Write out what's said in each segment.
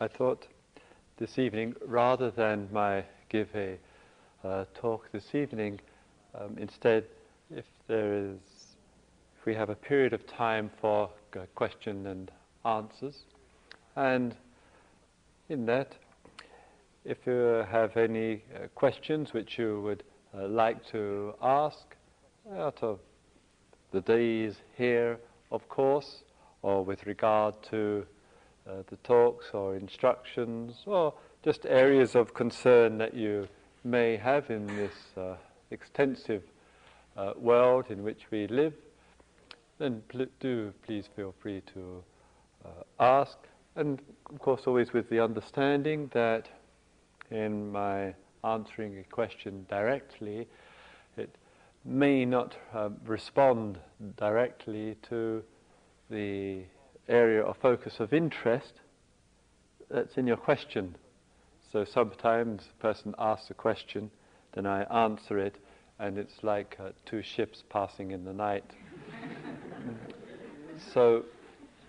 I thought this evening, rather than my give a uh, talk this evening, um, instead, if there is, if we have a period of time for uh, question and answers, and in that, if you have any uh, questions which you would uh, like to ask out of the days here, of course, or with regard to uh, the talks or instructions, or just areas of concern that you may have in this uh, extensive uh, world in which we live, then pl- do please feel free to uh, ask. And of course, always with the understanding that in my answering a question directly, it may not uh, respond directly to the area or focus of interest that's in your question. So sometimes a person asks a question, then I answer it, and it's like uh, two ships passing in the night. so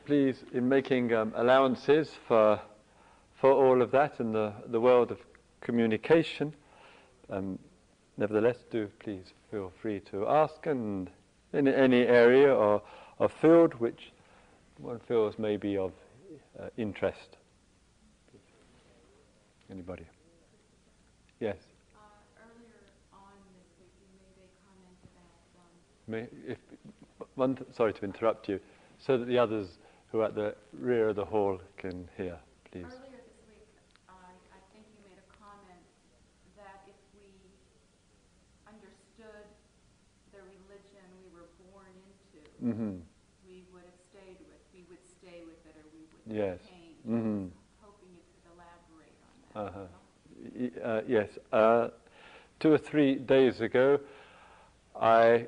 please, in making um, allowances for, for all of that in the, the world of communication, um, nevertheless, do please feel free to ask, and in any area or, or field which one feels may be of uh, interest. Anybody? Yes. Uh, earlier on this week, you made a comment about. Um, May, if, one th- sorry to interrupt you, so that the others who are at the rear of the hall can hear, please. earlier we would stay with it, or we would Yes. change. Mhm. Hoping you could elaborate on that. Uh-huh. a little. Y- uh, yes. Uh, two or three days ago, I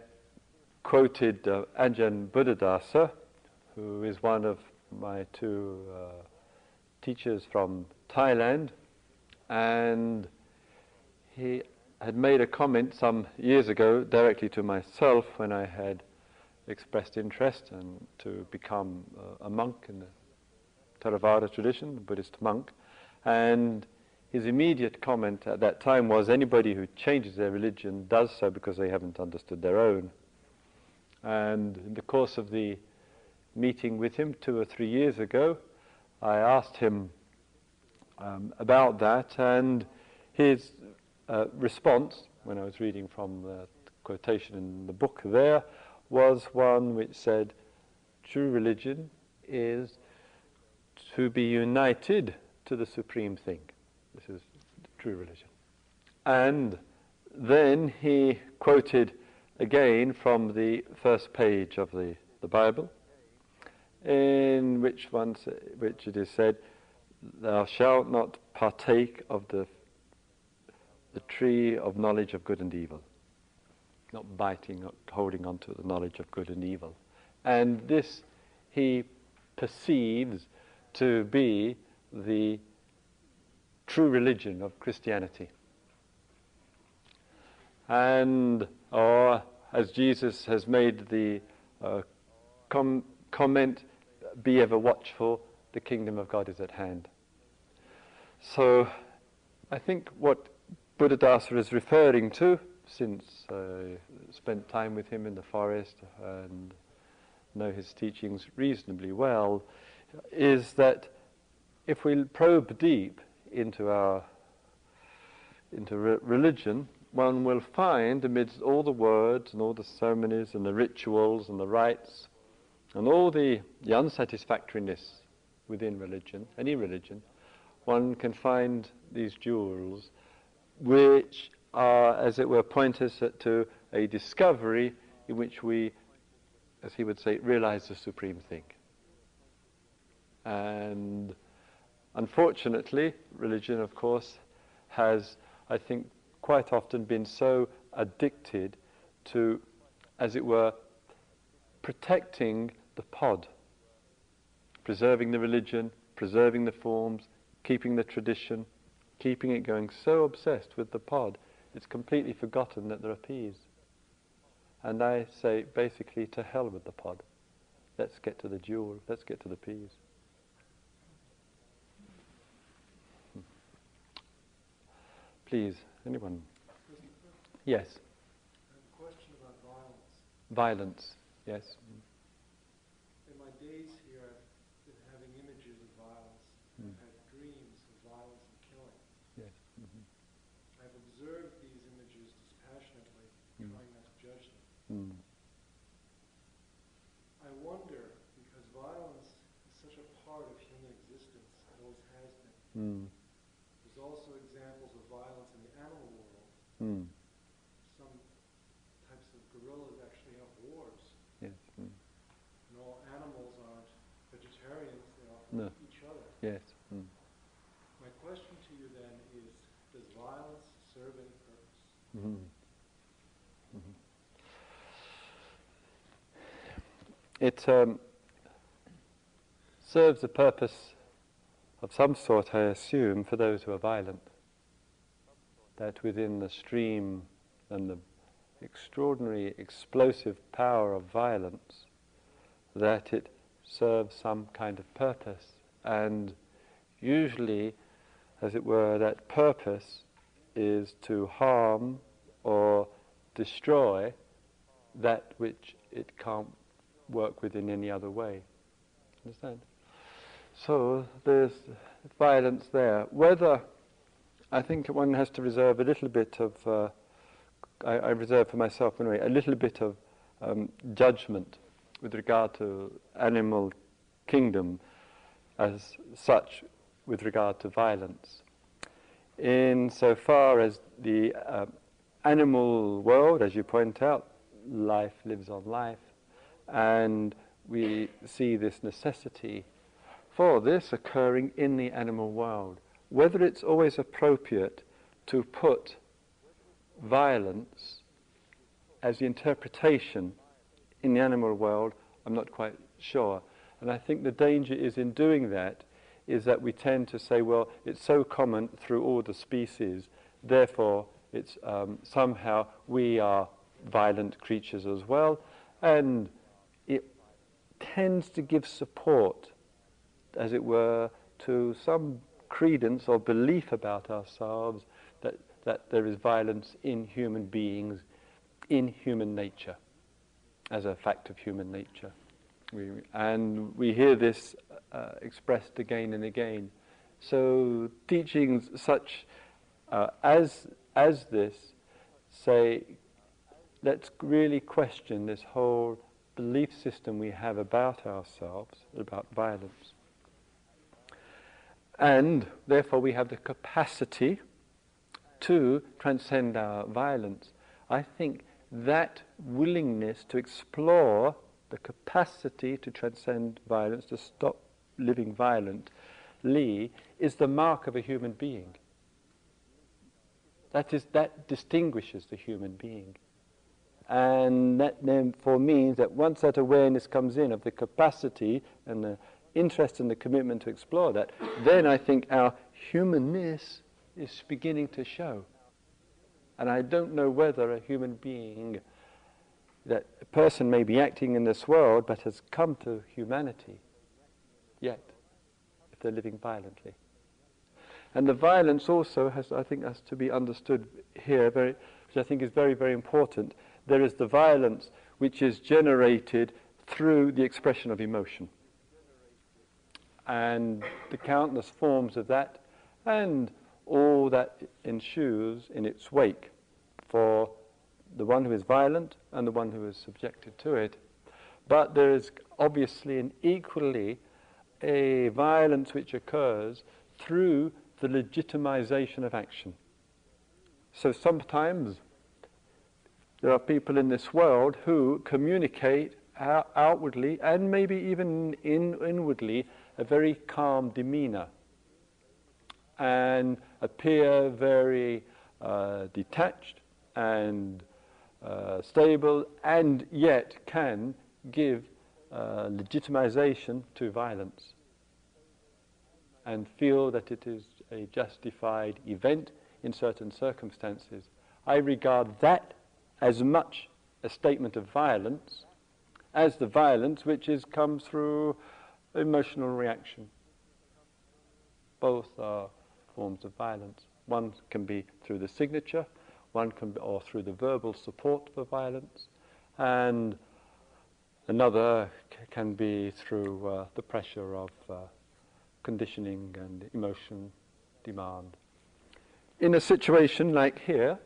quoted uh, Ajahn Buddhadasa, who is one of my two uh, teachers from Thailand, and he had made a comment some years ago directly to myself when I had expressed interest and to become a monk in the Theravada tradition, the Buddhist monk, and his immediate comment at that time was anybody who changes their religion does so because they haven't understood their own. And in the course of the meeting with him two or three years ago, I asked him um, about that, and his uh, response, when I was reading from the quotation in the book there, was one which said, True religion is to be united to the supreme thing. This is true religion. And then he quoted again from the first page of the, the Bible, in which, one, which it is said, Thou shalt not partake of the, the tree of knowledge of good and evil. Not biting, not holding on to the knowledge of good and evil. And this he perceives to be the true religion of Christianity. And, or as Jesus has made the uh, com- comment, be ever watchful, the kingdom of God is at hand. So I think what Buddhadasa is referring to, since I spent time with him in the forest and know his teachings reasonably well, is that if we probe deep into our into re- religion, one will find amidst all the words and all the ceremonies and the rituals and the rites and all the, the unsatisfactoriness within religion, any religion, one can find these jewels which are, as it were, pointers to a discovery in which we, as he would say, realize the supreme thing. And unfortunately, religion, of course, has, I think, quite often been so addicted to, as it were, protecting the pod, preserving the religion, preserving the forms, keeping the tradition, keeping it going, so obsessed with the pod, it's completely forgotten that there are peas. And I say, basically, to hell with the pod. Let's get to the jewel. Let's get to the peas. Hmm. Please, anyone? Yes. Violence. Violence, yes. It um, serves a purpose of some sort, I assume, for those who are violent. That within the stream and the extraordinary explosive power of violence, that it serves some kind of purpose. And usually, as it were, that purpose is to harm or destroy that which it can't work with in any other way. Understand? So there's violence there. Whether I think one has to reserve a little bit of, uh, I, I reserve for myself anyway, a little bit of um, judgment with regard to animal kingdom as such with regard to violence. In so far as the uh, animal world, as you point out, life lives on life, and we see this necessity for this occurring in the animal world. Whether it's always appropriate to put violence as the interpretation in the animal world, I'm not quite sure. And I think the danger is in doing that is that we tend to say, well, it's so common through all the species, therefore it's um, somehow we are violent creatures as well, and tends to give support, as it were, to some credence or belief about ourselves that, that there is violence in human beings, in human nature, as a fact of human nature. We, and we hear this uh, expressed again and again. So teachings such uh, as as this say, let's really question this whole belief system we have about ourselves, about violence. And therefore, we have the capacity to transcend our violence. I think that willingness to explore the capacity to transcend violence, to stop living violently, is the mark of a human being. That, is, that distinguishes the human being. And that therefore means that once that awareness comes in of the capacity and the interest and the commitment to explore that, then I think our humanness is beginning to show. And I don't know whether a human being, that person may be acting in this world but has come to humanity yet, if they're living violently. And the violence also has, I think, has to be understood here, very, which I think is very, very important. There is the violence which is generated through the expression of emotion. And the countless forms of that, and all that ensues in its wake for the one who is violent and the one who is subjected to it. But there is obviously and equally a violence which occurs through the legitimization of action. So sometimes there are people in this world who communicate out- outwardly and maybe even in- inwardly a very calm demeanor and appear very uh, detached and uh, stable and yet can give uh, legitimization to violence and feel that it is a justified event in certain circumstances. I regard that as much a statement of violence as the violence which is comes through emotional reaction. Both are forms of violence. One can be through the signature, one can be, or through the verbal support for violence, and another c- can be through uh, the pressure of uh, conditioning and emotion demand. In a situation like here,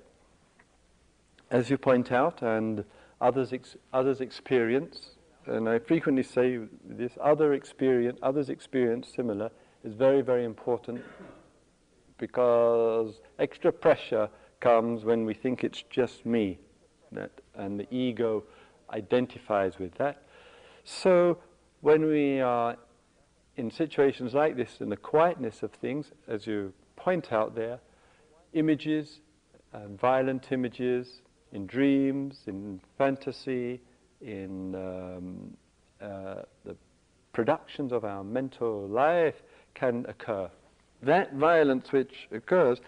as you point out, and others, ex- others experience, and I frequently say this other experience, others experience similar, is very, very important because extra pressure comes when we think it's just me, that, and the ego identifies with that. So when we are in situations like this, in the quietness of things, as you point out there, images, violent images, in dreams, in fantasy, in um, uh, the productions of our mental life can occur. That violence which occurs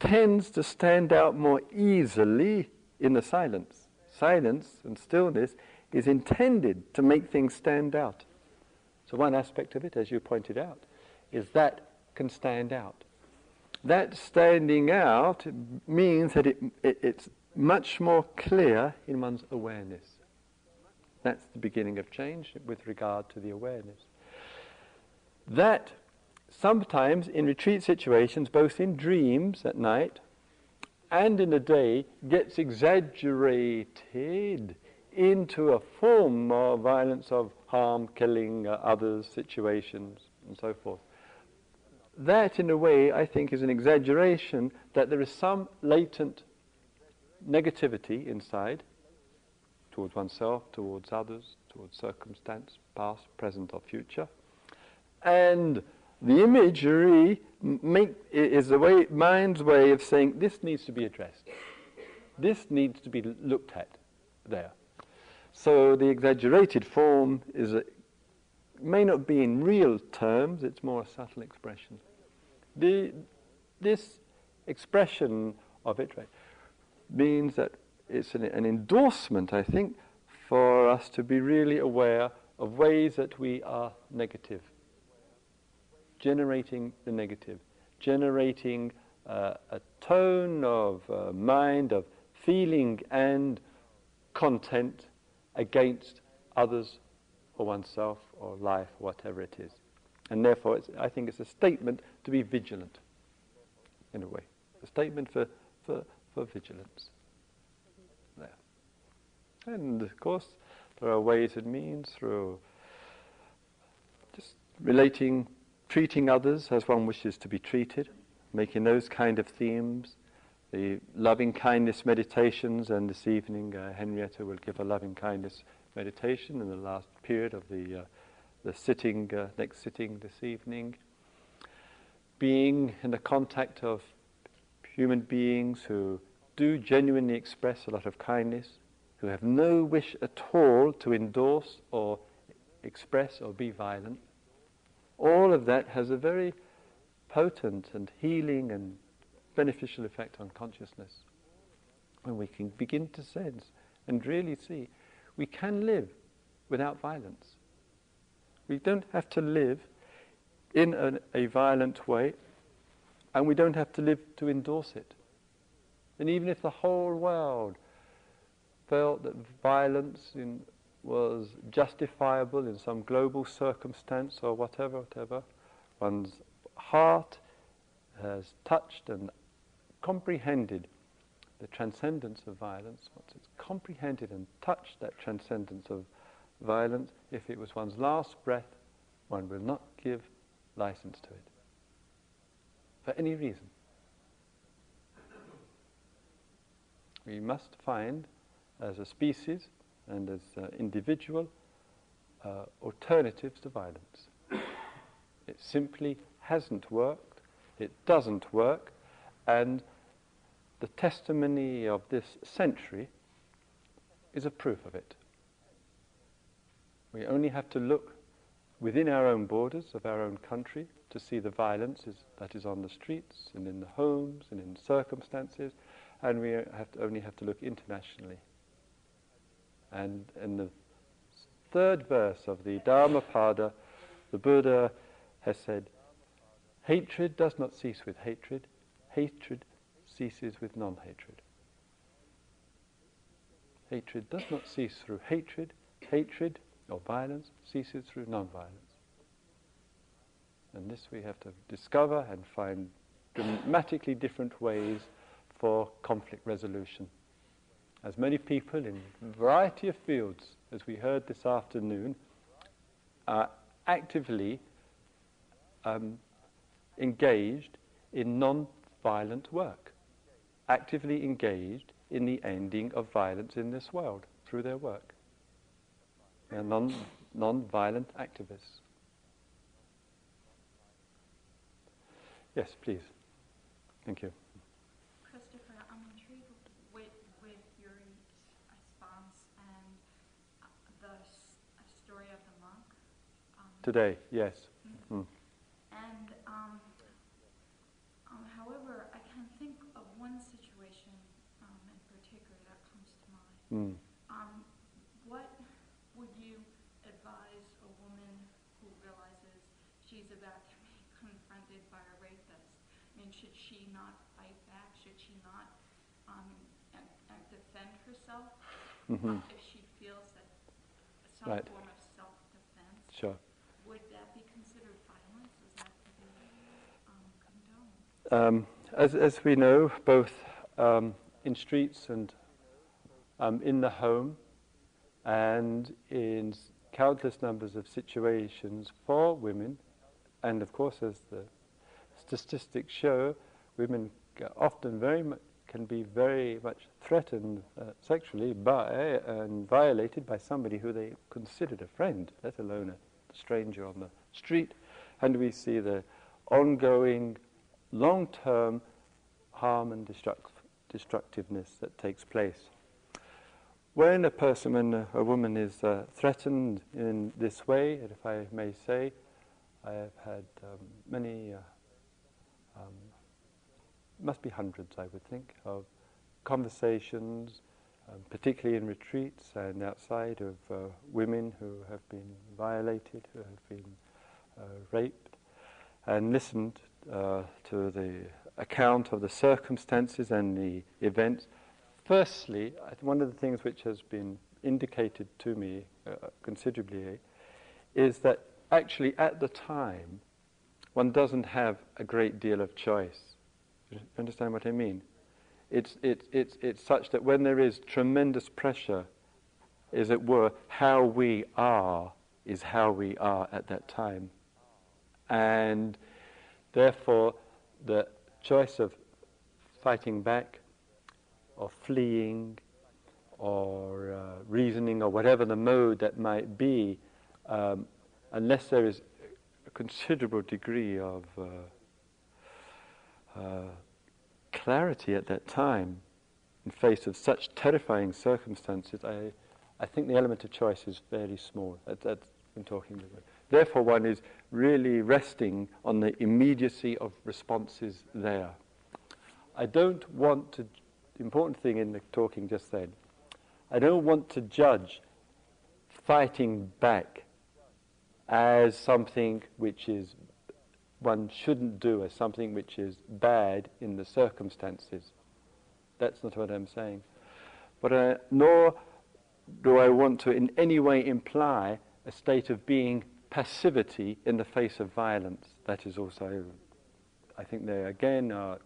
tends to stand out more easily in the silence. Silence and stillness is intended to make things stand out. So, one aspect of it, as you pointed out, is that can stand out. That standing out means that it, it, it's much more clear in one's awareness. That's the beginning of change with regard to the awareness. That sometimes in retreat situations, both in dreams at night and in the day, gets exaggerated into a form of violence of harm, killing uh, others, situations, and so forth. That, in a way, I think is an exaggeration that there is some latent negativity inside towards oneself, towards others, towards circumstance, past, present, or future. And the imagery make, is the way, mind's way of saying this needs to be addressed. This needs to be looked at there. So the exaggerated form is a, may not be in real terms, it's more a subtle expression. The, this expression of it right, means that it's an, an endorsement, I think, for us to be really aware of ways that we are negative, generating the negative, generating uh, a tone of uh, mind, of feeling and content against others or oneself or life, whatever it is. And therefore, I think it's a statement to be vigilant, in a way. A statement for, for, for vigilance. There. And of course, there are ways and means through just relating, treating others as one wishes to be treated, making those kind of themes the loving kindness meditations, and this evening uh, Henrietta will give a loving kindness meditation in the last period of the, uh, the sitting, uh, next sitting this evening. Being in the contact of human beings who do genuinely express a lot of kindness, who have no wish at all to endorse or express or be violent, all of that has a very potent and healing and beneficial effect on consciousness. When we can begin to sense and really see we can live without violence. We don't have to live in an, a violent way, and we don't have to live to endorse it. And even if the whole world felt that violence in, was justifiable in some global circumstance or whatever, whatever, one's heart has touched and comprehended the transcendence of violence, once it's comprehended and touched that transcendence of violence, if it was one's last breath, one will not give license to it. For any reason. We must find, as a species and as an individual, uh, alternatives to violence. It simply hasn't worked, it doesn't work, and the testimony of this century is a proof of it. We only have to look within our own borders of our own country to see the violence is, that is on the streets and in the homes and in circumstances, and we have to only have to look internationally. And in the third verse of the Dhammapada, the Buddha has said, Hatred does not cease with hatred, hatred ceases with non hatred. Hatred does not cease through hatred, hatred or violence ceases through non violence. And this we have to discover and find dramatically different ways for conflict resolution. As many people in a variety of fields, as we heard this afternoon, are actively um, engaged in non violent work, actively engaged in the ending of violence in this world through their work. They are non, non-violent activists. Yes, please. Thank you. Christopher, I'm intrigued with, with your response and uh, the s- uh, story of the monk. Um, Today, yes. Mm. And, um, um, however, I can think of one situation, um, in particular that comes to mind. Mm. Um, what would you advise a woman who realizes she's about to be confronted by a rapist? I mean, should she not fight back? Should she not, um, and, and defend herself? Hmm If she feels that some Right. form of self-defense, Sure. would that be considered violence? Is that to be, um, condoned? Um, as, as we know, both um, in streets and um, in the home, and in countless numbers of situations for women, and of course, as the statistics show, women often very mu- can be very much threatened uh, sexually by and violated by somebody who they considered a friend, let alone a stranger on the street. And we see the ongoing, long term harm and destruct- destructiveness that takes place. When a person, when a, woman is uh, threatened in this way, if I may say, I have had um, many, uh, must be hundreds, I would think, of conversations, um, particularly in retreats and outside, of uh, women who have been violated, who have been uh, raped, and listened uh, to the account of the circumstances and the events. Firstly, one of the things which has been indicated to me uh, considerably is that actually at the time one doesn't have a great deal of choice. You understand what I mean? It's, it's, it's, it's such that when there is tremendous pressure, as it were, how we are is how we are at that time. And therefore, the choice of fighting back, or fleeing, or uh, reasoning, or whatever the mode that might be, um, unless there is a considerable degree of uh, uh, clarity at that time, in face of such terrifying circumstances, I, I think the element of choice is very small. That, that's been talking with Therefore, one is really resting on the immediacy of responses there. I don't want to, the important thing in the talking just then, I don't want to judge fighting back as something which is one shouldn't do, as something which is bad in the circumstances. That's not what I'm saying. But uh, nor do I want to in any way imply a state of being passivity in the face of violence. That is also, I think, there again are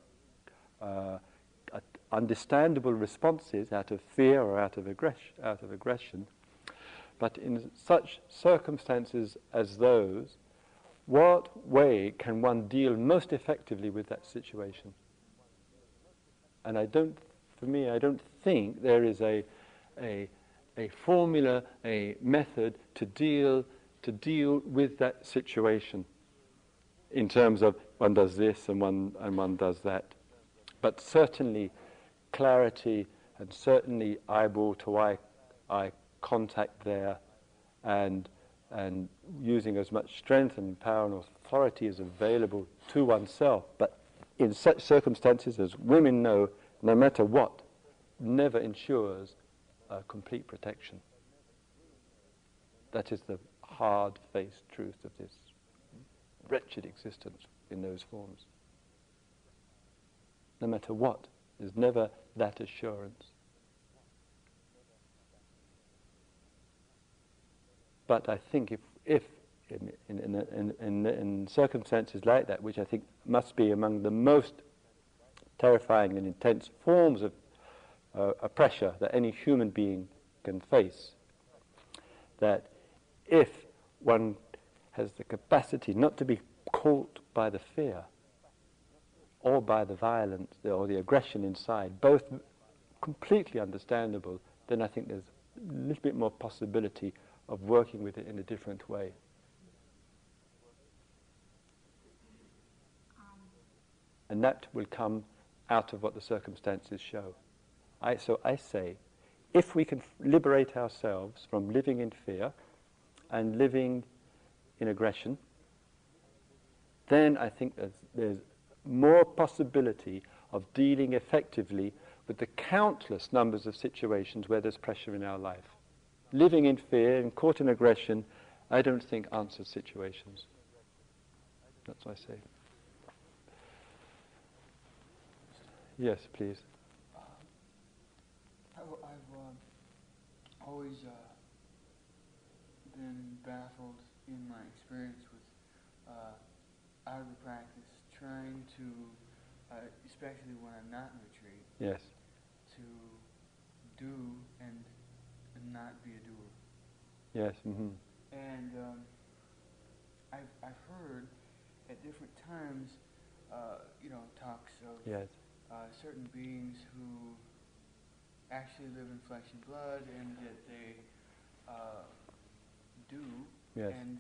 uh, understandable responses out of fear or out of, aggress- out of aggression. But in such circumstances as those, what way can one deal most effectively with that situation? And I don't, for me, I don't think there is a, a, a formula, a method to deal, to deal with that situation in terms of one does this and one, and one does that. But certainly clarity and certainly eyeball to eye, eye contact there and, and using as much strength and power and authority as available to oneself. But in such circumstances, as women know, no matter what, never ensures complete protection. That is the hard faced truth of this wretched existence in those forms. no matter what. There's never that assurance. But I think if, if in, in, in, in, circumstances like that, which I think must be among the most terrifying and intense forms of uh, pressure that any human being can face, that if one has the capacity not to be caught by the fear or by the violence or the aggression inside, both completely understandable, then I think there's a little bit more possibility of working with it in a different way. And that will come out of what the circumstances show. I, so I say, if we can liberate ourselves from living in fear and living in aggression, then I think there's, there's more possibility of dealing effectively with the countless numbers of situations where there's pressure in our life. Living in fear and caught in aggression, I don't think answers situations. That's what I say. Yes, please. I've, I've um, always uh, been baffled in my experience with uh, out of the practice, trying to, uh, especially when I'm not in retreat, Yes. to do and, and not be a doer. Yes. Mm-hmm. And um, I've, I've heard at different times, uh, you know, talks of Yes. uh, certain beings who actually live in flesh and blood and that they uh, do Yes. and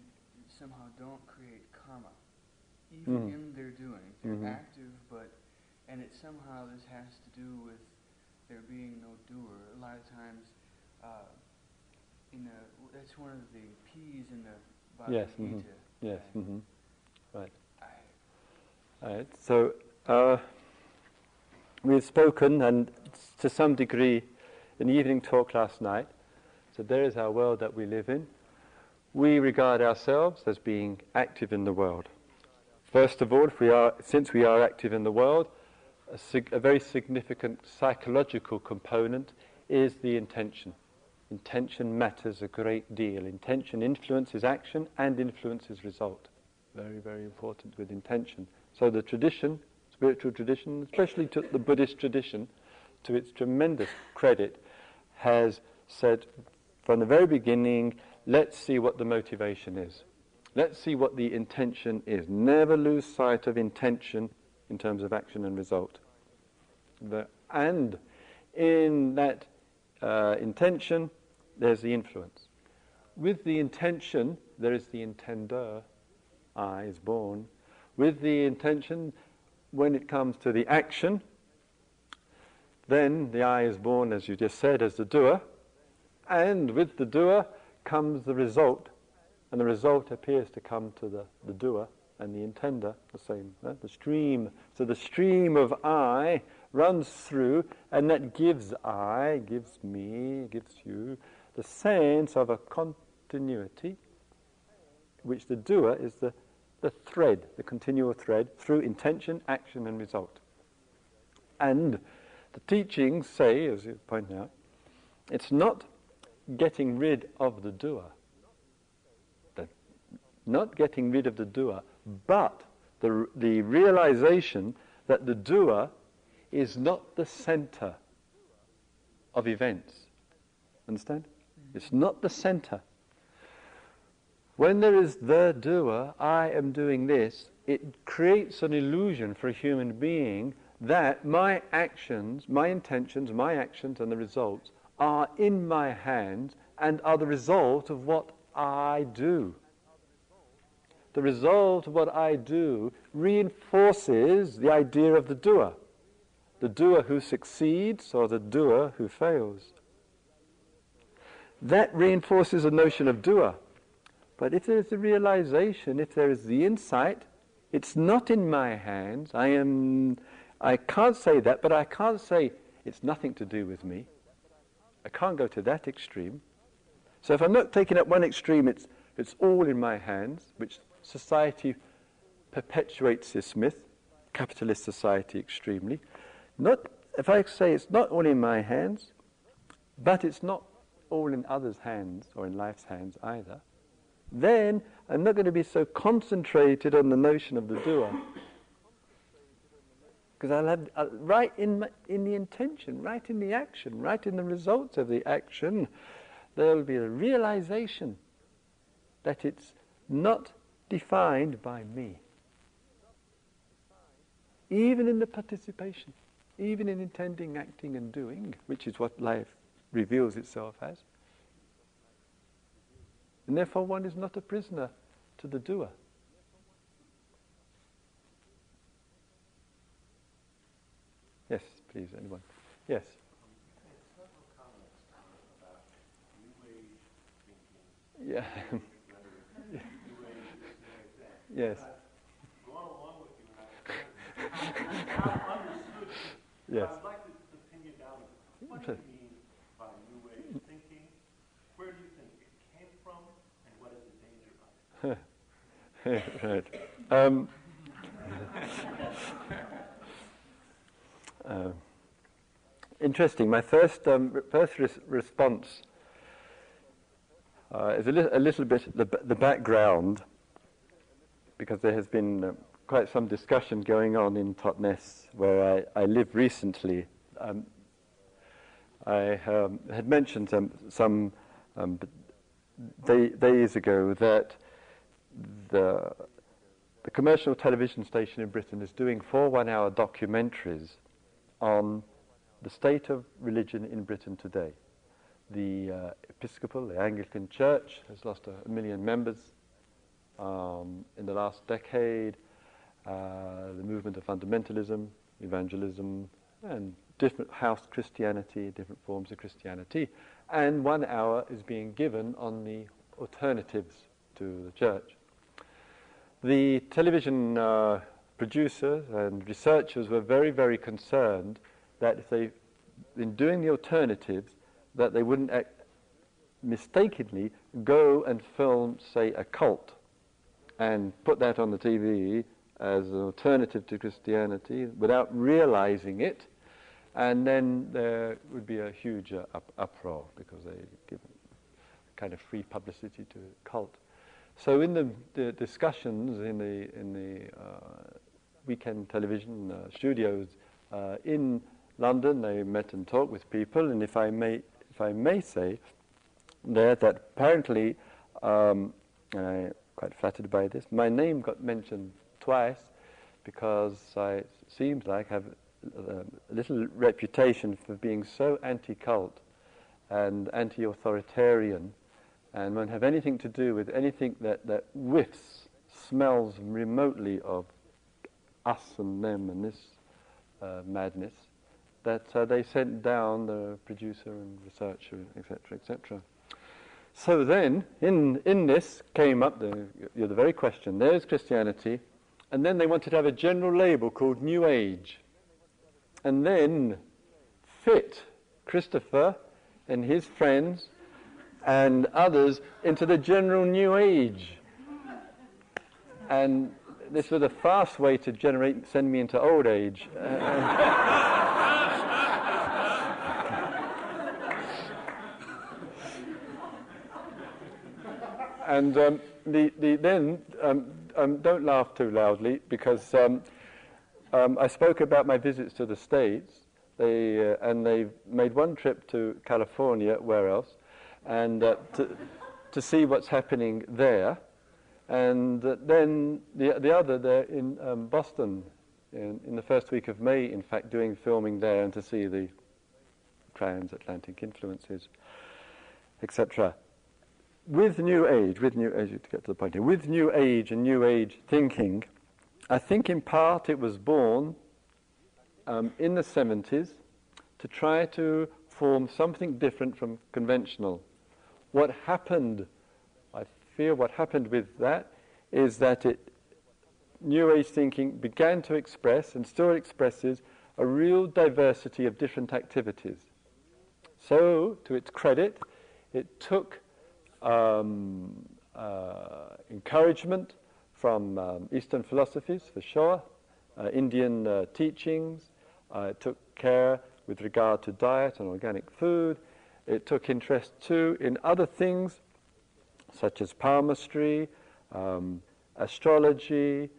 somehow don't create karma. Even Mhm. in their doing, they're Mhm. active, but and it somehow this has to do with there being no doer. A lot of times, uh, in the that's one of the P's in the Bhagavad Yes. Gita. Yes. and hmm Right. I, Right. So uh, we've spoken, and to some degree, in the evening talk last night. So there is our world that we live in. We regard ourselves as being active in the world. First of all, if we are, since we are active in the world, a, sig- a very significant psychological component is the intention. Intention matters a great deal. Intention influences action and influences result. Very, very important with intention. So the tradition, spiritual tradition, especially to the Buddhist tradition, to its tremendous credit, has said from the very beginning, let's see what the motivation is. Let's see what the intention is. Never lose sight of intention in terms of action and result. The, and in that uh, intention, there's the influence. With the intention, there is the intender, I is born. With the intention, when it comes to the action, then the I is born, as you just said, as the doer. And with the doer comes the result, and the result appears to come to the, the doer and the intender, the same, uh, the stream. So the stream of I runs through, and that gives I, gives me, gives you, the sense of a continuity, which the doer is the, the thread, the continual thread, through intention, action, and result. And the teachings say, as you point out, it's not getting rid of the doer, the, not getting rid of the doer, but the, the realization that the doer is not the center of events. Understand? It's not the center. When there is the doer, I am doing this, it creates an illusion for a human being that my actions, my intentions, my actions, and the results are in my hands and are the result of what I do. The result of what I do reinforces the idea of the doer. The doer who succeeds or the doer who fails. That reinforces a notion of doer. But if there is the realization, if there is the insight, it's not in my hands. I am I can't say that, but I can't say it's nothing to do with me. I can't go to that extreme. So if I'm not taking up one extreme, it's, it's all in my hands, which society perpetuates this myth, capitalist society extremely. not, if I say it's not all in my hands, but it's not all in others' hands or in life's hands either, then I'm not going to be so concentrated on the notion of the doer. Because I'll have, uh, right in, my, in the intention, right in the action, right in the results of the action, there will be a realization that it's not defined by me. Even in the participation, even in intending, acting, and doing, which is what life reveals itself as. And therefore, one is not a prisoner to the doer. Yes, please, anyone? Yes. Yeah. yes. yes. I'd like to, to pin you down. What do you mean by new age thinking? Where do you think it came from, and what is the danger of it? right. Um, uh, interesting. My first um, first res- response uh, is a, li- a, little bit the, the background, because there has been uh, quite some discussion going on in Totnes, where I, I live recently. Um, I um, had mentioned um, some um, day, days ago that the, the commercial television station in Britain is doing four one-hour documentaries on the state of religion in Britain today. The uh, Episcopal, the Anglican Church, has lost a, a million members um, in the last decade. Uh, the movement of fundamentalism, evangelism, and different house Christianity, different forms of Christianity. And one hour is being given on the alternatives to the church. The television uh, producers and researchers were very, very concerned that if they, in doing the alternatives, that they wouldn't mistakenly go and film, say, a cult and put that on the TV as an alternative to Christianity without realizing it, and then there would be a huge uh, up- uproar because they give kind of free publicity to a cult. So in the, the discussions in the in the uh, weekend television uh, studios uh, in London, they met and talked with people, and if I may if I may say there that apparently um, I'm quite flattered by this. My name got mentioned twice because I seems like have a, a little reputation for being so anti-cult and anti-authoritarian and won't have anything to do with anything that, that whiffs, smells remotely of us and them and this uh, madness, that uh, they sent down the producer and researcher, etc., etc. So then, in, in this came up the, you know, the very question, there's Christianity, and then they wanted to have a general label called New Age. And then fit Christopher and his friends and others into the general New Age. And this was a fast way to generate, send me into old age. And um, the, the, then, um, um, don't laugh too loudly because um, um, I spoke about my visits to the States, they, uh, and they made one trip to California, where else, and uh, to, to see what's happening there. And uh, then the, the other there in um, Boston, in, in the first week of May, in fact, doing filming there and to see the transatlantic influences, etc with New Age, with New Age, to get to the point here, with New Age and New Age thinking, I think in part it was born um, in the 70s to try to form something different from conventional. What happened, I fear what happened with that, is that it, New Age thinking began to express and still expresses a real diversity of different activities. So, to its credit, it took um, uh, encouragement from um, Eastern philosophies, for sure, uh, Indian uh, teachings, Uh, it took care with regard to diet and organic food. It took interest too in other things such as palmistry, um, astrology,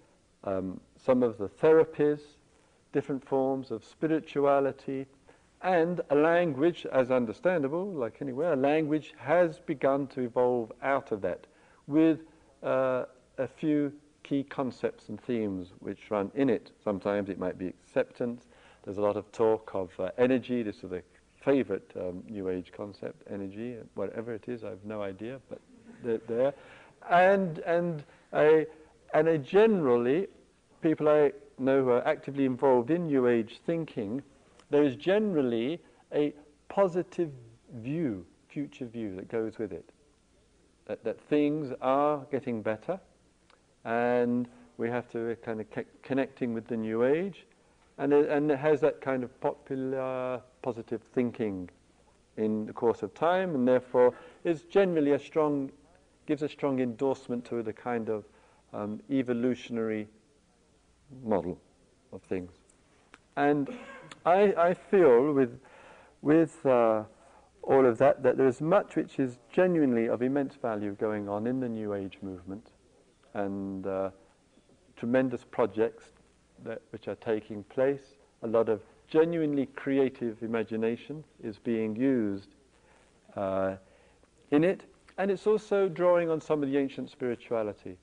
um, some of the therapies, different forms of spirituality, and a language, as understandable, like anywhere, a language has begun to evolve out of that with uh, a few key concepts and themes which run in it. Sometimes it might be acceptance. There's a lot of talk of uh, energy. This is a favorite um, New Age concept, energy, whatever it is, I have no idea, but they're there. And, and, a, and a generally, people I know who are actively involved in New Age thinking, there is generally a positive view, future view that goes with it. That, that things are getting better, and we have to kind of connecting with the New Age, and it, and has that kind of popular positive thinking in the course of time, and therefore is generally a strong, gives a strong endorsement to the kind of um, evolutionary model of things. And I, I feel with, with uh, all of that that there is much which is genuinely of immense value going on in the New Age movement and uh, tremendous projects that, which are taking place. A lot of genuinely creative imagination is being used uh, in it, and it's also drawing on some of the ancient spirituality.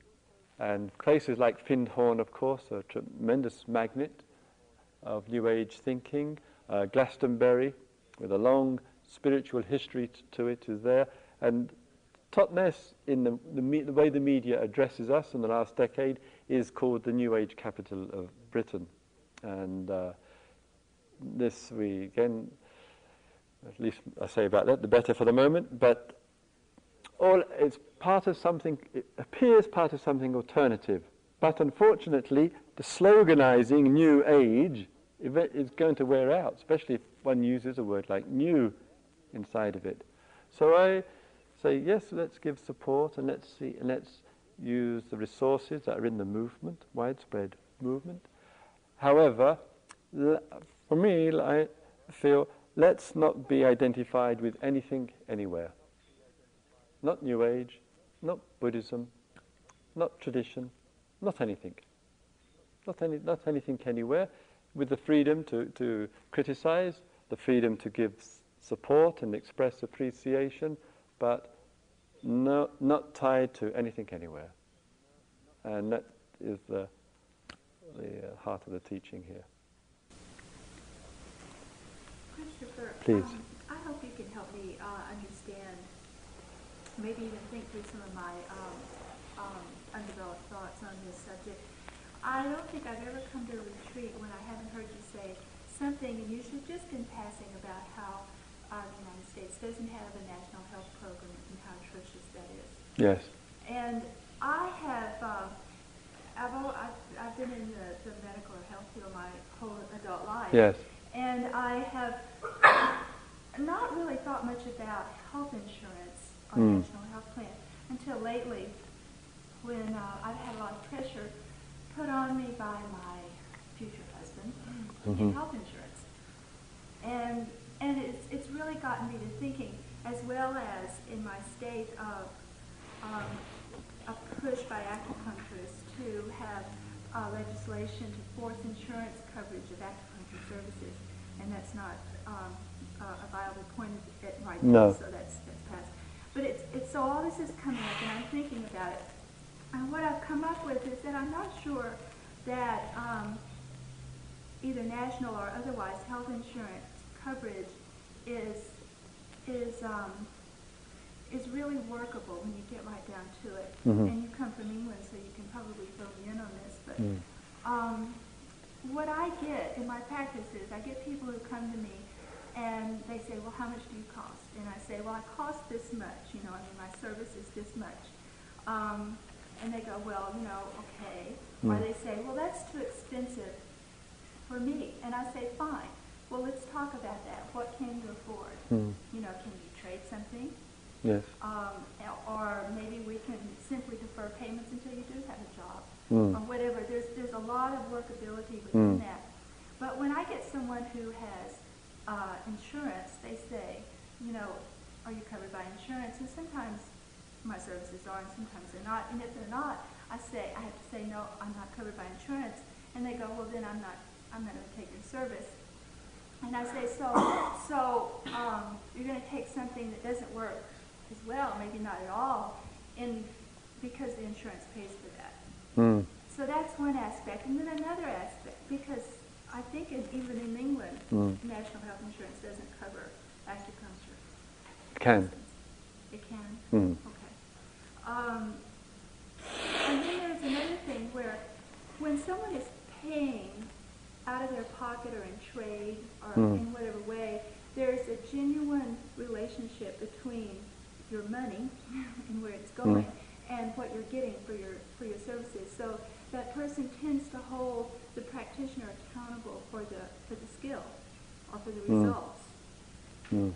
And places like Findhorn, of course, are a tremendous magnet of New Age thinking. Uh, Glastonbury, with a long spiritual history t- to it, is there. And Totnes, in the, the, me- the, way the media addresses us in the last decade, is called the New Age capital of Britain. And uh, this, we again, at least I say about that, the better for the moment, but all it's part of something, it appears part of something alternative. But unfortunately, the sloganizing New Age is going to wear out, especially if one uses a word like new inside of it. So I say, yes, let's give support and let's see, and let's use the resources that are in the movement, widespread movement. However, for me, I feel let's not be identified with anything anywhere not New Age, not Buddhism, not tradition, not anything. Not, any, not anything anywhere, with the freedom to, to criticize, the freedom to give support and express appreciation, but no, not tied to anything anywhere. And that is the, the uh, heart of the teaching here. Christopher, Please. Um, I hope you can help me uh, understand maybe even think through some of my um, um, undeveloped thoughts on this subject. I don't think I've ever come to a retreat when I haven't heard you say something, and usually just in passing, about how uh, the United States doesn't have a national health program and how atrocious that is. Yes. And I have, uh, I've, I've, I've been in the, the medical or health field my whole adult life. Yes. And I have not really thought much about health insurance or Mm. national health plan until lately when uh, I've had a lot of pressure put on me by my future husband Mhm. get health insurance. And, and it's, it's really gotten me to thinking, as well as in my state of um, a push by acupuncturists to have uh, legislation to force insurance coverage of acupuncture services, and that's not um, a a viable point at right No. now, so that's, that's passed. But it's, it's, so all this is coming up, and I'm thinking about it. And what I've come up with is that I'm not sure that um, either national or otherwise health insurance coverage is is um, is really workable when you get right down to it. Mhm. And you come from England, so you can probably fill me in on this. But Mm. um, what I get in my practice is I get people who come to me and they say, well, how much do you cost? And I say, well, I cost this much. You know, I mean, my service is this much. Um, and they go, well, you know, okay. Or Mm. they say, well, that's too expensive for me. And I say, fine. Well, let's talk about that. What can you afford? Mm. You know, can you trade something? Yes. Um, or maybe we can simply defer payments until you do have a job, Mm. or whatever. There's there's a lot of workability within Mm. that. But when I get someone who has uh, insurance, they say, you know, are you covered by insurance? And sometimes my services are, and sometimes they're not. And if they're not, I say I have to say no, I'm not covered by insurance. And they go, well, then I'm not, I'm not going to take your service. And I say, so, so um, you're going to take something that doesn't work as well, maybe not at all, in because the insurance pays for that. Mm. So that's one aspect. And then another aspect, because I think in, even in England, Mm. national health insurance doesn't cover acupuncture. It can. It can? Mm. Okay. Um, and then there's another thing where when someone is paying out of their pocket or in trade or Mm. in whatever way, there's a genuine relationship between your money and where it's going and what you're getting for your for your services. So that person tends to hold the practitioner accountable for the for the skill or for the Mm. results. Mm.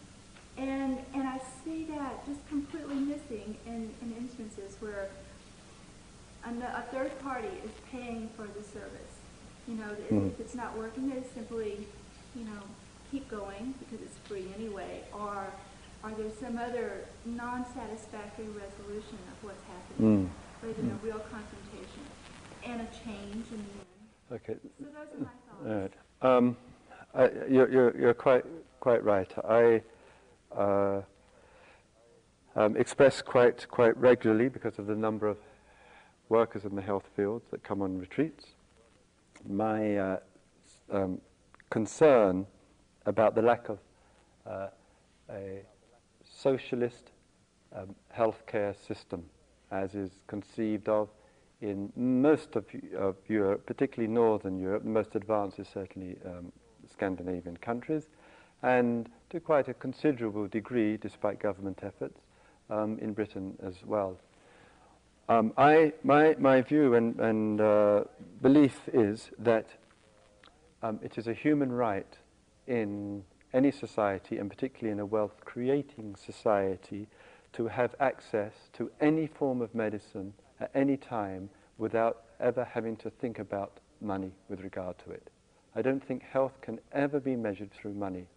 And and I see that just completely missing in, in instances where a third party is paying for the service. You know, if, Mm. if it's not working, they simply, you know, keep going because it's free anyway. Or are there some other non-satisfactory resolution of what's happening, Mm. rather than a real confrontation and a change in the end? Okay. So those are my thoughts. All right. Um, I, you're, you're, you're quite quite right. I uh, um, express quite quite regularly because of the number of workers in the health field that come on retreats. My uh, um, concern about the lack of uh, a socialist um, healthcare system, as is conceived of in most of, of Europe, particularly Northern Europe. The most advanced is certainly um, Scandinavian countries, and to quite a considerable degree, despite government efforts, um, in Britain as well. Um, I, my, my view and, and uh, belief is that um, it is a human right in any society, and particularly in a wealth creating society, to have access to any form of medicine at any time without ever having to think about money with regard to it. I don't think health can ever be measured through money.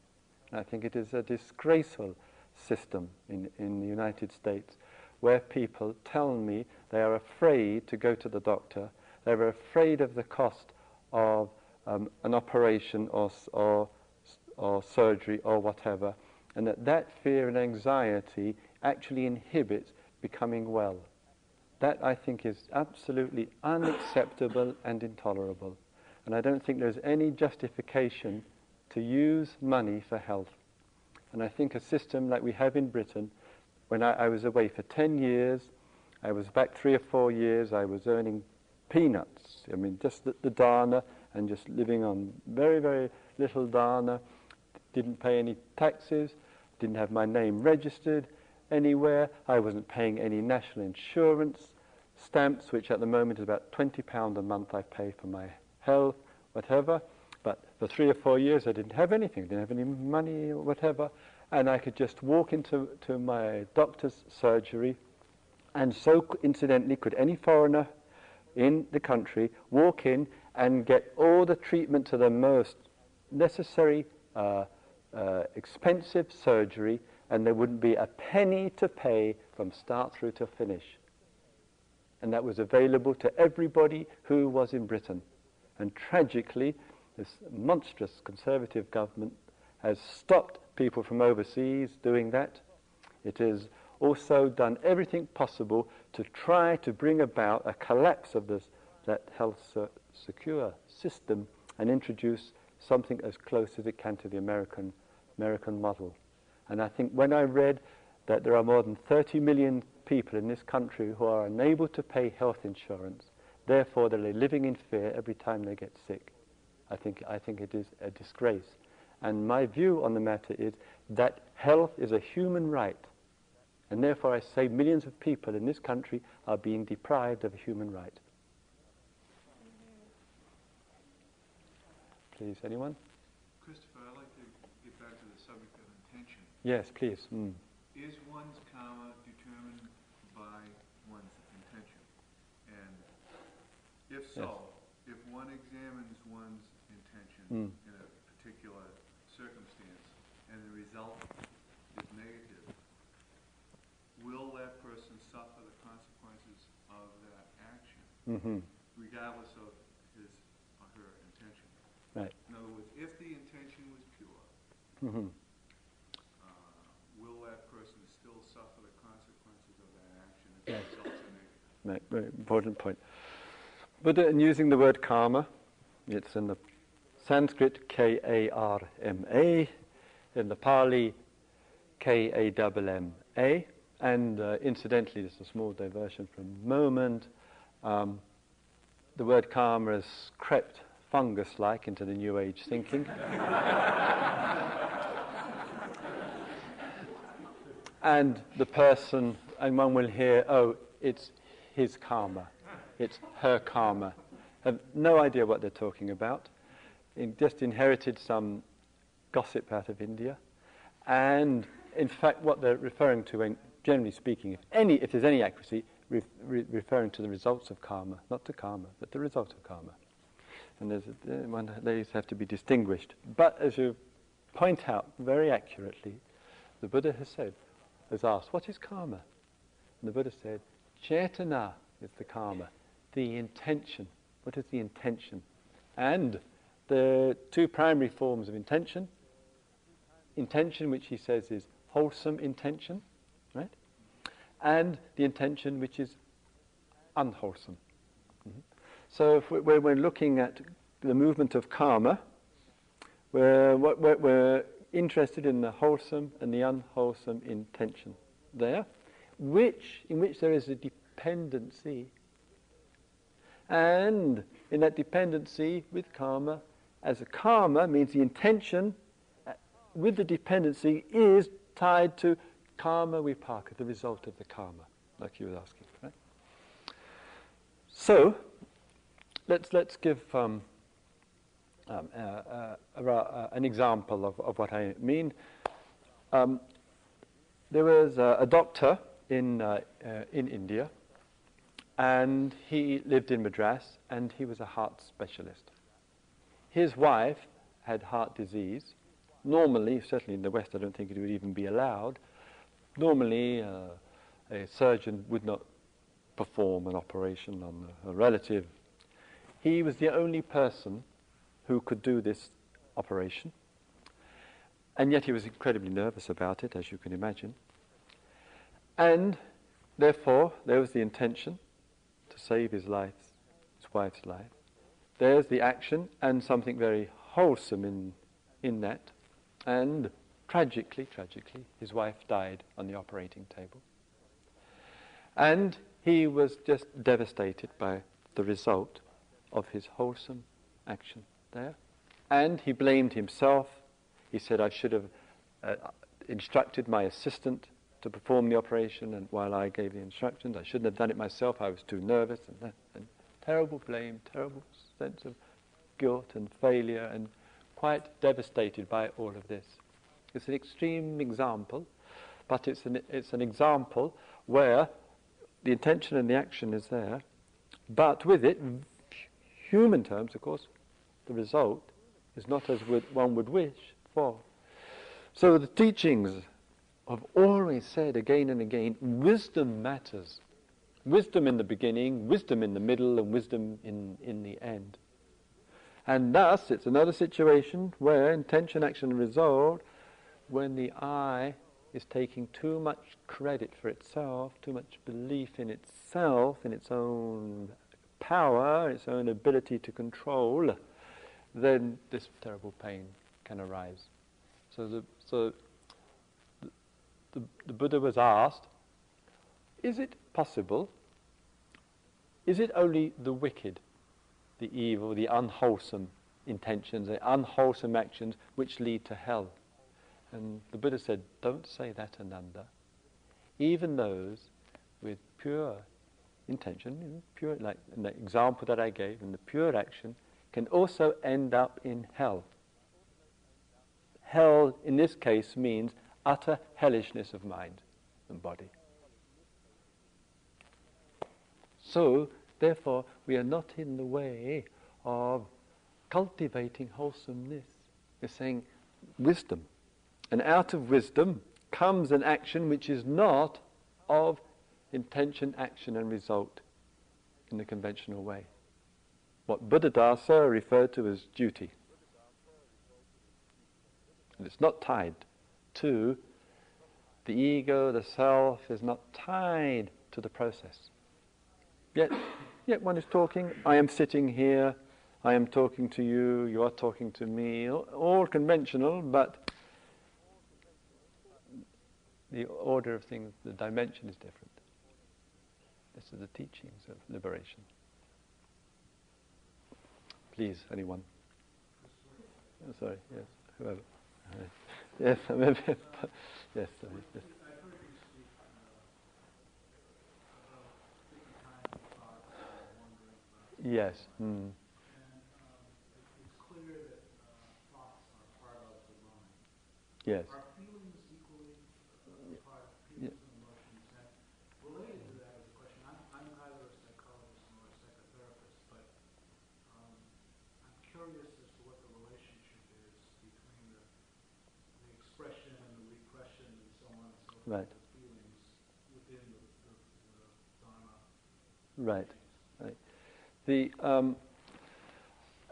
And I think it is a disgraceful system in, in the United States where people tell me they are afraid to go to the doctor, they're afraid of the cost of um, an operation or, or, or surgery or whatever, and that that fear and anxiety actually inhibits becoming well. That I think is absolutely unacceptable and intolerable. And I don't think there's any justification to use money for health. And I think a system like we have in Britain, when I, I was away for 10 years, I was back three or four years, I was earning peanuts. I mean, just the, the dana and just living on very, very little dana. Didn't pay any taxes, didn't have my name registered anywhere. I wasn't paying any national insurance stamps, which at the moment is about £20 a month I pay for my health, whatever. But for three or four years, I didn't have anything, didn't have any money or whatever. And I could just walk into to my doctor's surgery, and so incidentally could any foreigner in the country walk in and get all the treatment to the most necessary, uh, uh, expensive surgery, and there wouldn't be a penny to pay from start through to finish. And that was available to everybody who was in Britain. And tragically, this monstrous conservative government has stopped people from overseas doing that. It has also done everything possible to try to bring about a collapse of this, that health se- secure system and introduce something as close as it can to the American, American model. And I think when I read that there are more than 30 million people in this country who are unable to pay health insurance, therefore they're living in fear every time they get sick. I think, I think it is a disgrace. And my view on the matter is that health is a human right. And therefore I say millions of people in this country are being deprived of a human right. Please, anyone? Christopher, I'd like to get back to the subject of intention. Yes, please. Mm. Is one's karma determined by one's intention? And if so, if one examines one's intention Mm. in a particular circumstance, and the result is negative, will that person suffer the consequences of that action, hmm regardless of his or her intention? Right. In other words, if the intention was pure, hmm uh, will that person still suffer the consequences of that action if Yes. the results are negative? Right, very important point. Buddha, in using the word karma, it's in the Sanskrit K A R M A, in the Pali K A M M A, and uh, incidentally, just a small diversion for a moment. Um, the word karma has crept fungus like into the New Age thinking. and the person, and one will hear, oh, it's his karma, it's her karma. Have no idea what they're talking about. In, just inherited some gossip out of India, and in fact, what they're referring to, when, generally speaking, if any, if there's any accuracy, re- re- referring to the results of karma, not to karma, but the result of karma. And there's a, these have to be distinguished. But as you point out very accurately, the Buddha has said, has asked, what is karma? And the Buddha said, Chetana is the karma, the intention. What is the intention? And the two primary forms of intention intention, which he says is wholesome intention, right? And the intention which is unwholesome. Mhm. So if we- we're, we're looking at the movement of karma, we're, we're, we're interested in the wholesome and the unwholesome intention there, which, in which there is a dependency. And in that dependency with karma, as a karma means the intention uh, with the dependency is tied to karma vipaka, the result of the karma, like you were asking, right? So, let's, let's give um, um, uh, uh, uh, an example of, of what I mean. Um, there was a doctor in, uh, uh, in India, and he lived in Madras, and he was a heart specialist. His wife had heart disease. Normally, certainly in the West, I don't think it would even be allowed. Normally, uh, a surgeon would not perform an operation on a, a relative. He was the only person who could do this operation. And yet he was incredibly nervous about it, as you can imagine. And therefore, there was the intention to save his life, his wife's life. There's the action and something very wholesome in, in that. And tragically, tragically, his wife died on the operating table. And he was just devastated by the result of his wholesome action there. And he blamed himself. He said, I should have uh, instructed my assistant to perform the operation, and while I gave the instructions, I shouldn't have done it myself. I was too nervous. And, that, and terrible blame, terrible sense of guilt and failure, and quite devastated by all of this. It's an extreme example, but it's an, it's an example where the intention and the action is there, but with it, human terms, of course, the result is not as one would wish for. So the teachings have always said again and again, wisdom matters. Wisdom in the beginning, wisdom in the middle, and wisdom in, in the end. And thus, it's another situation where intention, action, and result, when the I is taking too much credit for itself, too much belief in itself, in its own power, its own ability to control, then this terrible pain can arise. So the, so the, the Buddha was asked, is it possible, is it only the wicked, the evil, the unwholesome intentions, the unwholesome actions which lead to hell? And the Buddha said, don't say that, Ananda. Even those with pure intention, you know, pure, like the example that I gave, in the pure action, can also end up in hell. Hell, in this case, means utter hellishness of mind and body. So, therefore, we are not in the way of cultivating wholesomeness. We're saying wisdom. And out of wisdom comes an action which is not of intention, action, and result in the conventional way. What Buddhadasa referred to as duty. And it's not tied to the ego, the self is not tied to the process. Yet, yet one is talking, I am sitting here, I am talking to you, you are talking to me, all conventional, but the order of things, the dimension is different. This is the teachings of liberation. Please, anyone? Oh, sorry, yes, whoever. Yes, maybe. yes, yes. Yes. Mm. it's clear that uh, thoughts are part of the mind. Yes. Are feelings equally uh, part of feelings and emotions? And related to that is a question. I'm, I'm neither a psychologist nor a psychotherapist, but um, I'm curious as to what the relationship is between the, the expression and the repression and so on and so forth Right. Right. right. The um,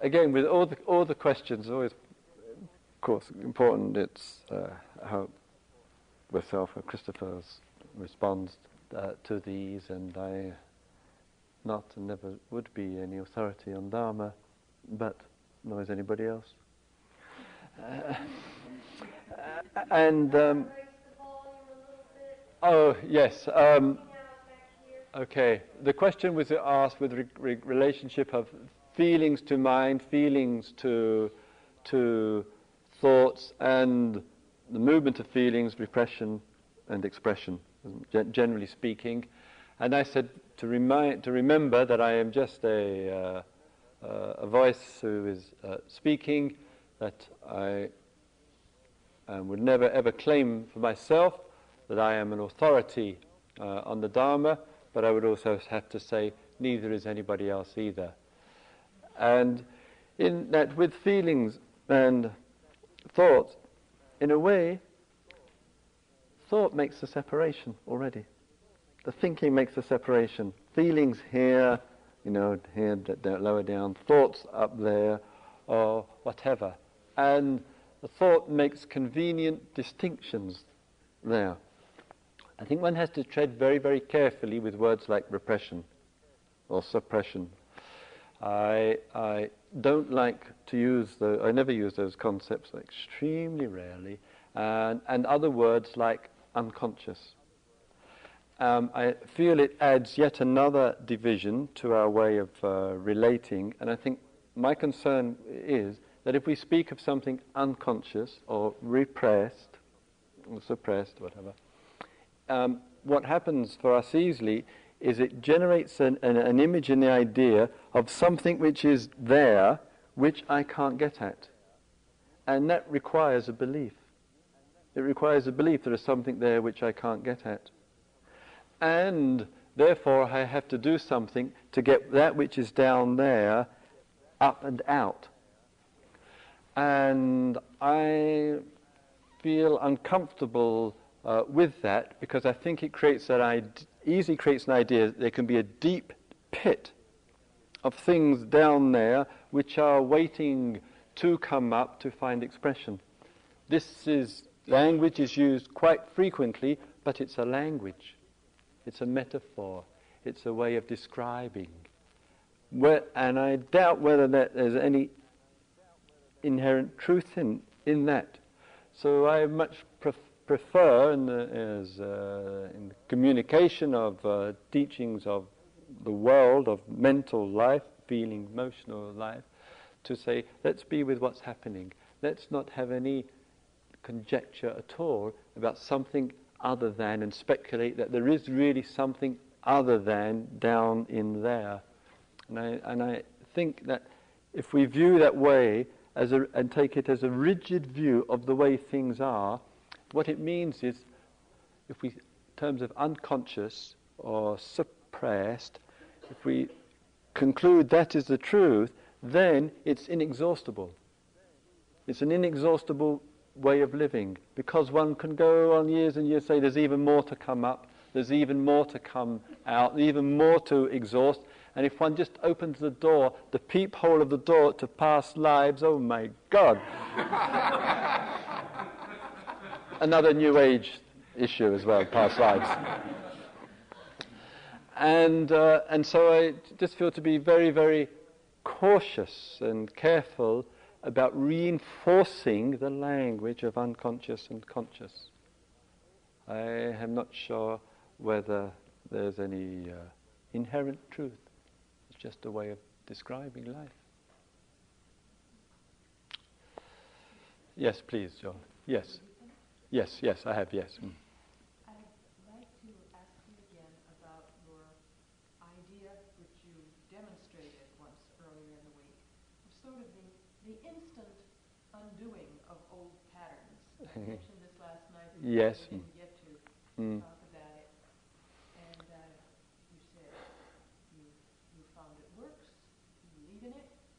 again with all the all the questions, always, of course, important. It's uh, how myself and Christopher responds uh, to these, and I not and never would be any authority on Dharma, but nor is anybody else. Uh, and um, oh yes. Um, Okay. The question was asked with re- re- relationship of feelings to mind, feelings to to thoughts, and the movement of feelings, repression, and expression, generally speaking. And I said to remind to remember that I am just a uh, uh, a voice who is uh, speaking. That I um, would never ever claim for myself that I am an authority uh, on the Dharma but I would also have to say neither is anybody else either. And in that, with feelings and thoughts, in a way, thought makes the separation already. The thinking makes the separation. Feelings here, you know, here, lower down, thoughts up there, or whatever. And the thought makes convenient distinctions there. I think one has to tread very, very carefully with words like repression or suppression. I, I don't like to use the, I never use those concepts extremely rarely, and, and other words like unconscious. Um, I feel it adds yet another division to our way of uh, relating, and I think my concern is that if we speak of something unconscious or repressed or suppressed, whatever, um, what happens for us easily is it generates an, an, an, image and the idea of something which is there which I can't get at. And that requires a belief. It requires a belief there is something there which I can't get at. And therefore I have to do something to get that which is down there up and out. And I feel uncomfortable uh, with that because I think it creates that id- easily creates an idea that there can be a deep pit of things down there which are waiting to come up to find expression. This is language is used quite frequently, but it's a language. It's a metaphor. It's a way of describing. Where, and I doubt whether that there's any inherent truth in, in that. So I much prefer in the, as, uh, in the communication of uh, teachings of the world, of mental life, feeling, emotional life, to say, let's be with what's happening. Let's not have any conjecture at all about something other than and speculate that there is really something other than down in there. And I, and I think that if we view that way as a, and take it as a rigid view of the way things are, what it means is, if we, terms of unconscious or suppressed, if we conclude that is the truth, then it's inexhaustible. It's an inexhaustible way of living because one can go on years and years say there's even more to come up, there's even more to come out, even more to exhaust. And if one just opens the door, the peephole of the door to past lives, oh my God. Another New Age issue as well, past lives. And, uh, and so I just feel to be very, very cautious and careful about reinforcing the language of unconscious and conscious. I am not sure whether there's any uh, inherent truth. It's just a way of describing life. Yes, please, John. Yes. Yes, yes, I have, yes. Mm. I'd like to ask you again about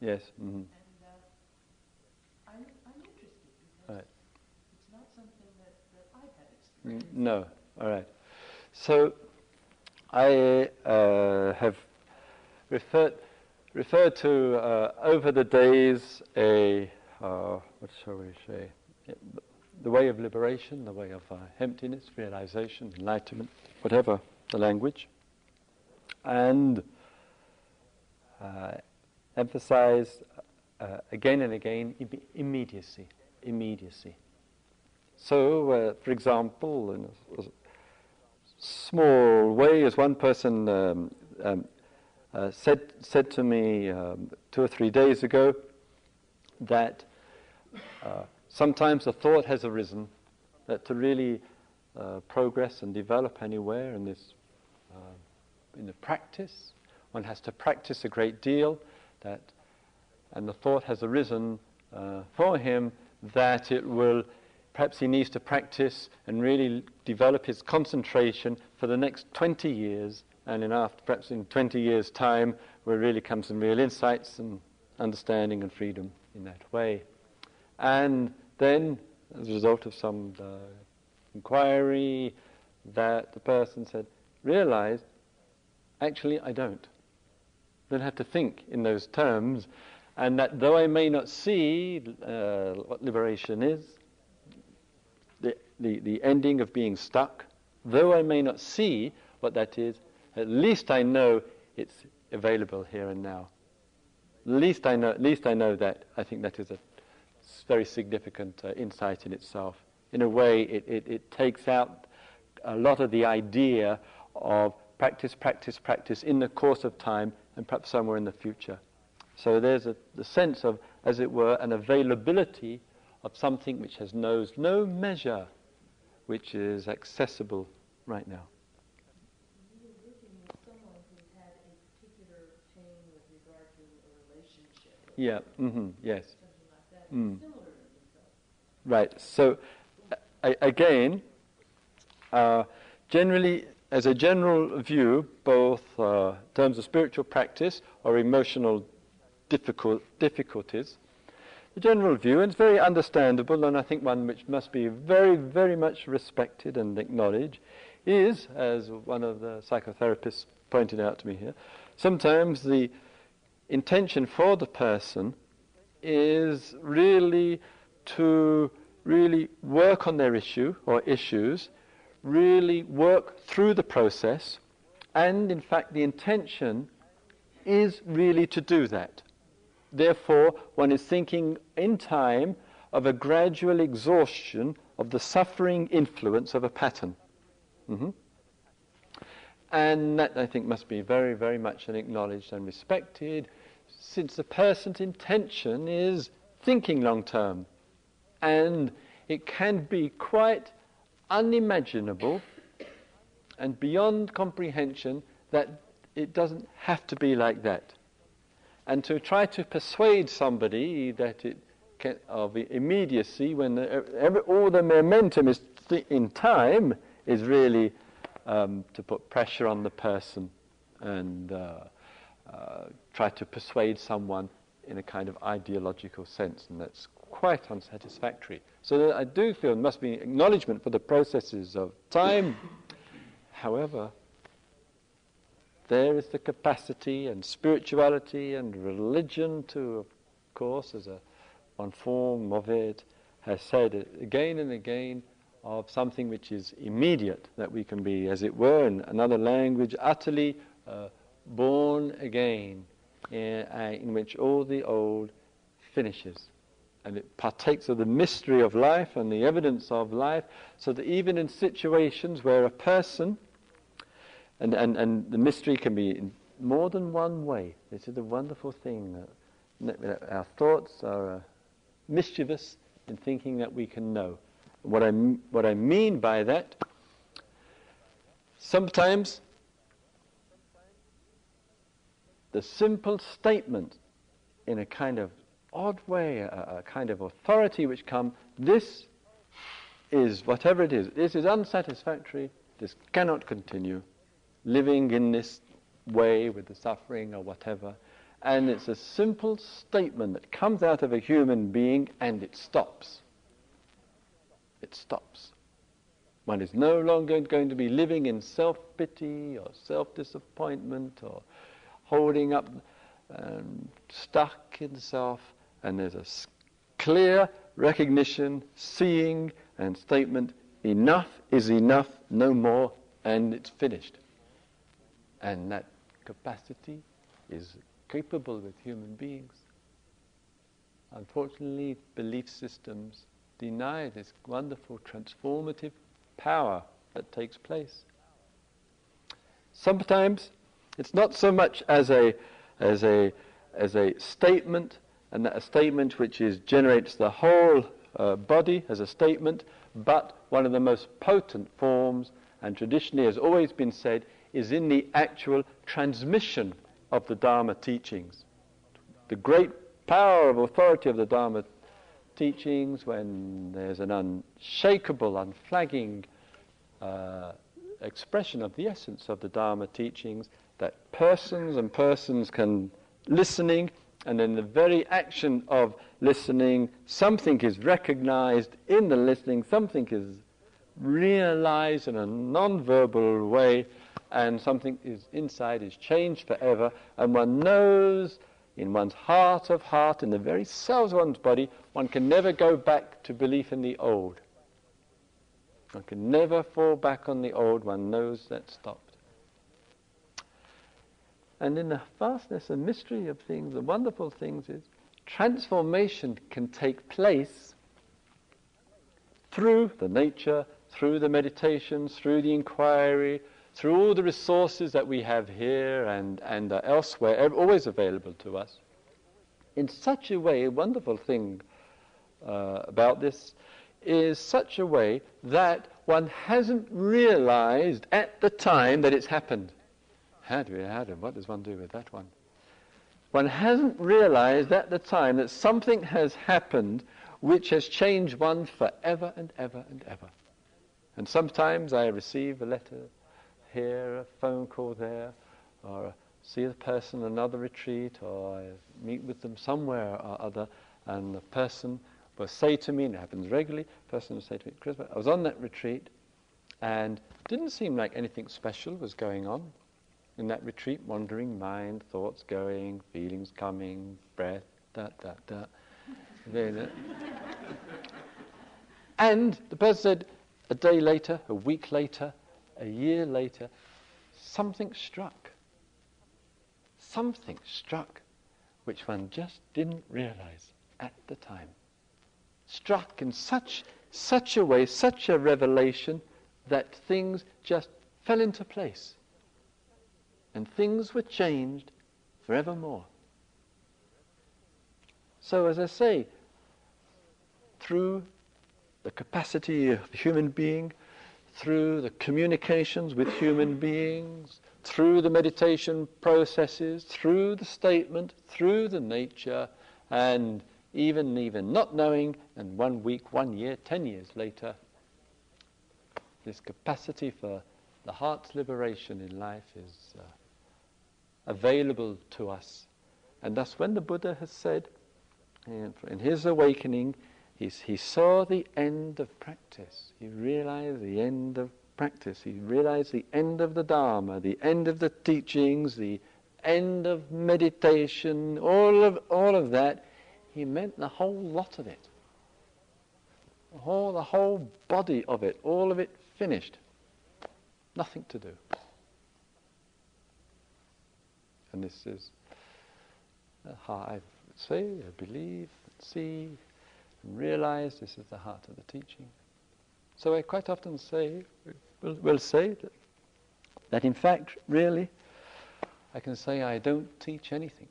your idea, which you demonstrated No, all right. So I uh, have referred referred to uh, over the days a uh, what shall we say the way of liberation, the way of uh, emptiness, realization, enlightenment, whatever the language, and uh, emphasize uh, again and again imme- immediacy, immediacy. So, uh, for example, in a, a small way, as one person um, um, uh, said, said to me um, two or three days ago, that uh, sometimes a thought has arisen that to really uh, progress and develop anywhere in this uh, in the practice, one has to practice a great deal. That, and the thought has arisen uh, for him that it will perhaps he needs to practice and really develop his concentration for the next 20 years, and in after, perhaps in 20 years' time, will really come some real insights and understanding and freedom in that way. And then, as a result of some uh, inquiry, that the person said, realize, actually, I don't. Then have to think in those terms, and that though I may not see uh, what liberation is, the, the, the ending of being stuck, though I may not see what that is, at least I know it's available here and now. At least I know, at least I know that. I think that is a very significant uh, insight in itself. In a way, it, it, it takes out a lot of the idea of practice, practice, practice in the course of time and perhaps somewhere in the future. So there's a, the sense of, as it were, an availability of something which has knows no measure, which is accessible right now. Yeah. hmm Yes. like Mm. Right. So, again, uh, generally, as a general view, both uh, in terms of spiritual practice or emotional difficult, difficulties, the general view, and it's very understandable, and I think one which must be very, very much respected and acknowledged, is, as one of the psychotherapists pointed out to me here, sometimes the intention for the person is really to really work on their issue or issues, really work through the process, and in fact, the intention is really to do that. Therefore, one is thinking in time of a gradual exhaustion of the suffering influence of a pattern. Mhm. And that, I think, must be very, very much acknowledged and respected, since the person's intention is thinking long term. And it can be quite unimaginable and beyond comprehension that it doesn't have to be like that. And to try to persuade somebody that it can, of immediacy when the, every, all the momentum is th- in time is really um, to put pressure on the person and uh, uh, try to persuade someone in a kind of ideological sense, and that's quite unsatisfactory. So I do feel there must be acknowledgement for the processes of time. However, there is the capacity and spirituality and religion to, of course, as a, one form of it has said again and again, of something which is immediate, that we can be, as it were, in another language, utterly uh, born again, in, uh, in which all the old finishes. And it partakes of the mystery of life and the evidence of life, so that even in situations where a person, and, and, and the mystery can be in more than one way, this is a wonderful thing, our thoughts are uh, mischievous in thinking that we can know. What I, what I mean by that, sometimes the simple statement in a kind of odd way, a, a kind of authority which come, this is whatever it is, this is unsatisfactory, this cannot continue, living in this way with the suffering or whatever. And it's a simple statement that comes out of a human being and it stops it stops. One is no longer going to be living in self pity or self disappointment or holding up and stuck in self, and there's a clear recognition, seeing, and statement enough is enough, no more, and it's finished. And that capacity is capable with human beings. Unfortunately, belief systems deny this wonderful transformative power that takes place. Sometimes it's not so much as a, as a, as a statement, and that a statement which is, generates the whole uh, body as a statement, but one of the most potent forms, and traditionally has always been said, is in the actual transmission of the Dharma teachings. The great power of authority of the Dharma teachings, when there's an unshakable, unflagging uh, expression of the essence of the Dharma teachings, that persons and persons can listening, and in the very action of listening, something is recognized in the listening, something is realized in a non-verbal way, and something is inside is changed forever, and one knows in one's heart of heart, in the very cells of one's body, one can never go back to belief in the old. One can never fall back on the old. One knows that stopped. And in the vastness and mystery of things, the wonderful things is transformation can take place through the nature, through the meditations, through the inquiry, through all the resources that we have here and, and uh, elsewhere, always available to us, in such a way, a wonderful thing uh, about this is such a way that one hasn't realized at the time that it's happened. How do we, how do, what does one do with that one? One hasn't realized at the time that something has happened which has changed one forever and ever and ever. And sometimes I receive a letter here, a phone call there, or see the person another retreat, or I meet with them somewhere or other, and the person will say to me, and it happens regularly, the person will say to me, Chris, I was on that retreat, and didn't seem like anything special was going on in that retreat, wandering mind, thoughts going, feelings coming, breath, da, da, da. and the person said, a day later, a week later, a year later, something struck. Something struck which one just didn't realize at the time. Struck in such, such a way, such a revelation, that things just fell into place. And things were changed forevermore. So, as I say, through the capacity of the human being through the communications with human beings, through the meditation processes, through the statement, through the nature, and even even not knowing, and one week, one year, ten years later, this capacity for the heart's liberation in life is uh, available to us. And thus, when the Buddha has said, in, in his awakening, he saw the end of practice. He realized the end of practice. He realized the end of the Dharma, the end of the teachings, the end of meditation, all of, all of that. He meant the whole lot of it. All, the whole body of it, all of it finished. Nothing to do. And this is how I say, I believe, see, realize this is the heart of the teaching. So I quite often say, will will say that, that in fact, really, I can say I don't teach anything.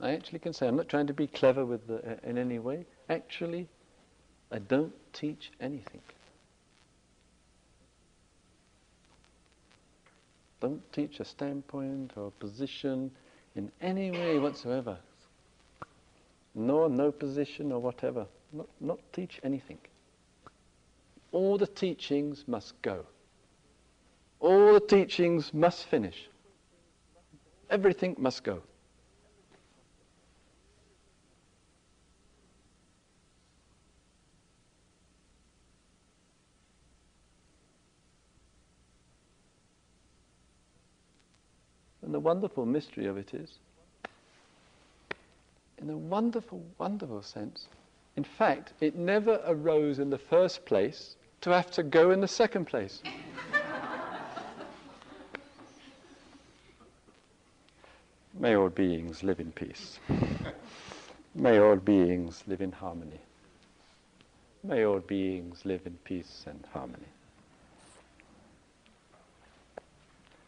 I actually can say, I'm not trying to be clever with the, uh, in any way. Actually, I don't teach anything. Don't teach a standpoint or a position in any way whatsoever. Nor no position or whatever. Not, not teach anything. All the teachings must go. All the teachings must finish. Everything must go. And the wonderful mystery of it is, in a wonderful, wonderful sense, in fact, it never arose in the first place to have to go in the second place. May all beings live in peace. May all beings live in harmony. May all beings live in peace and harmony.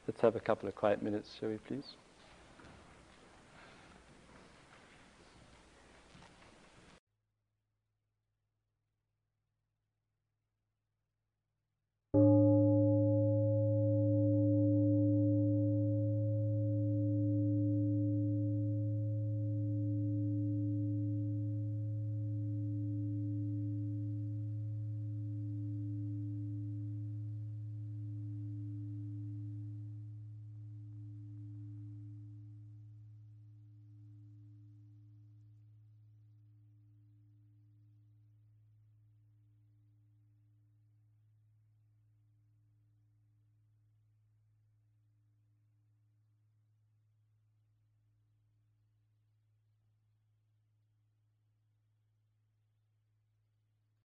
Let's have a couple of quiet minutes, shall we please?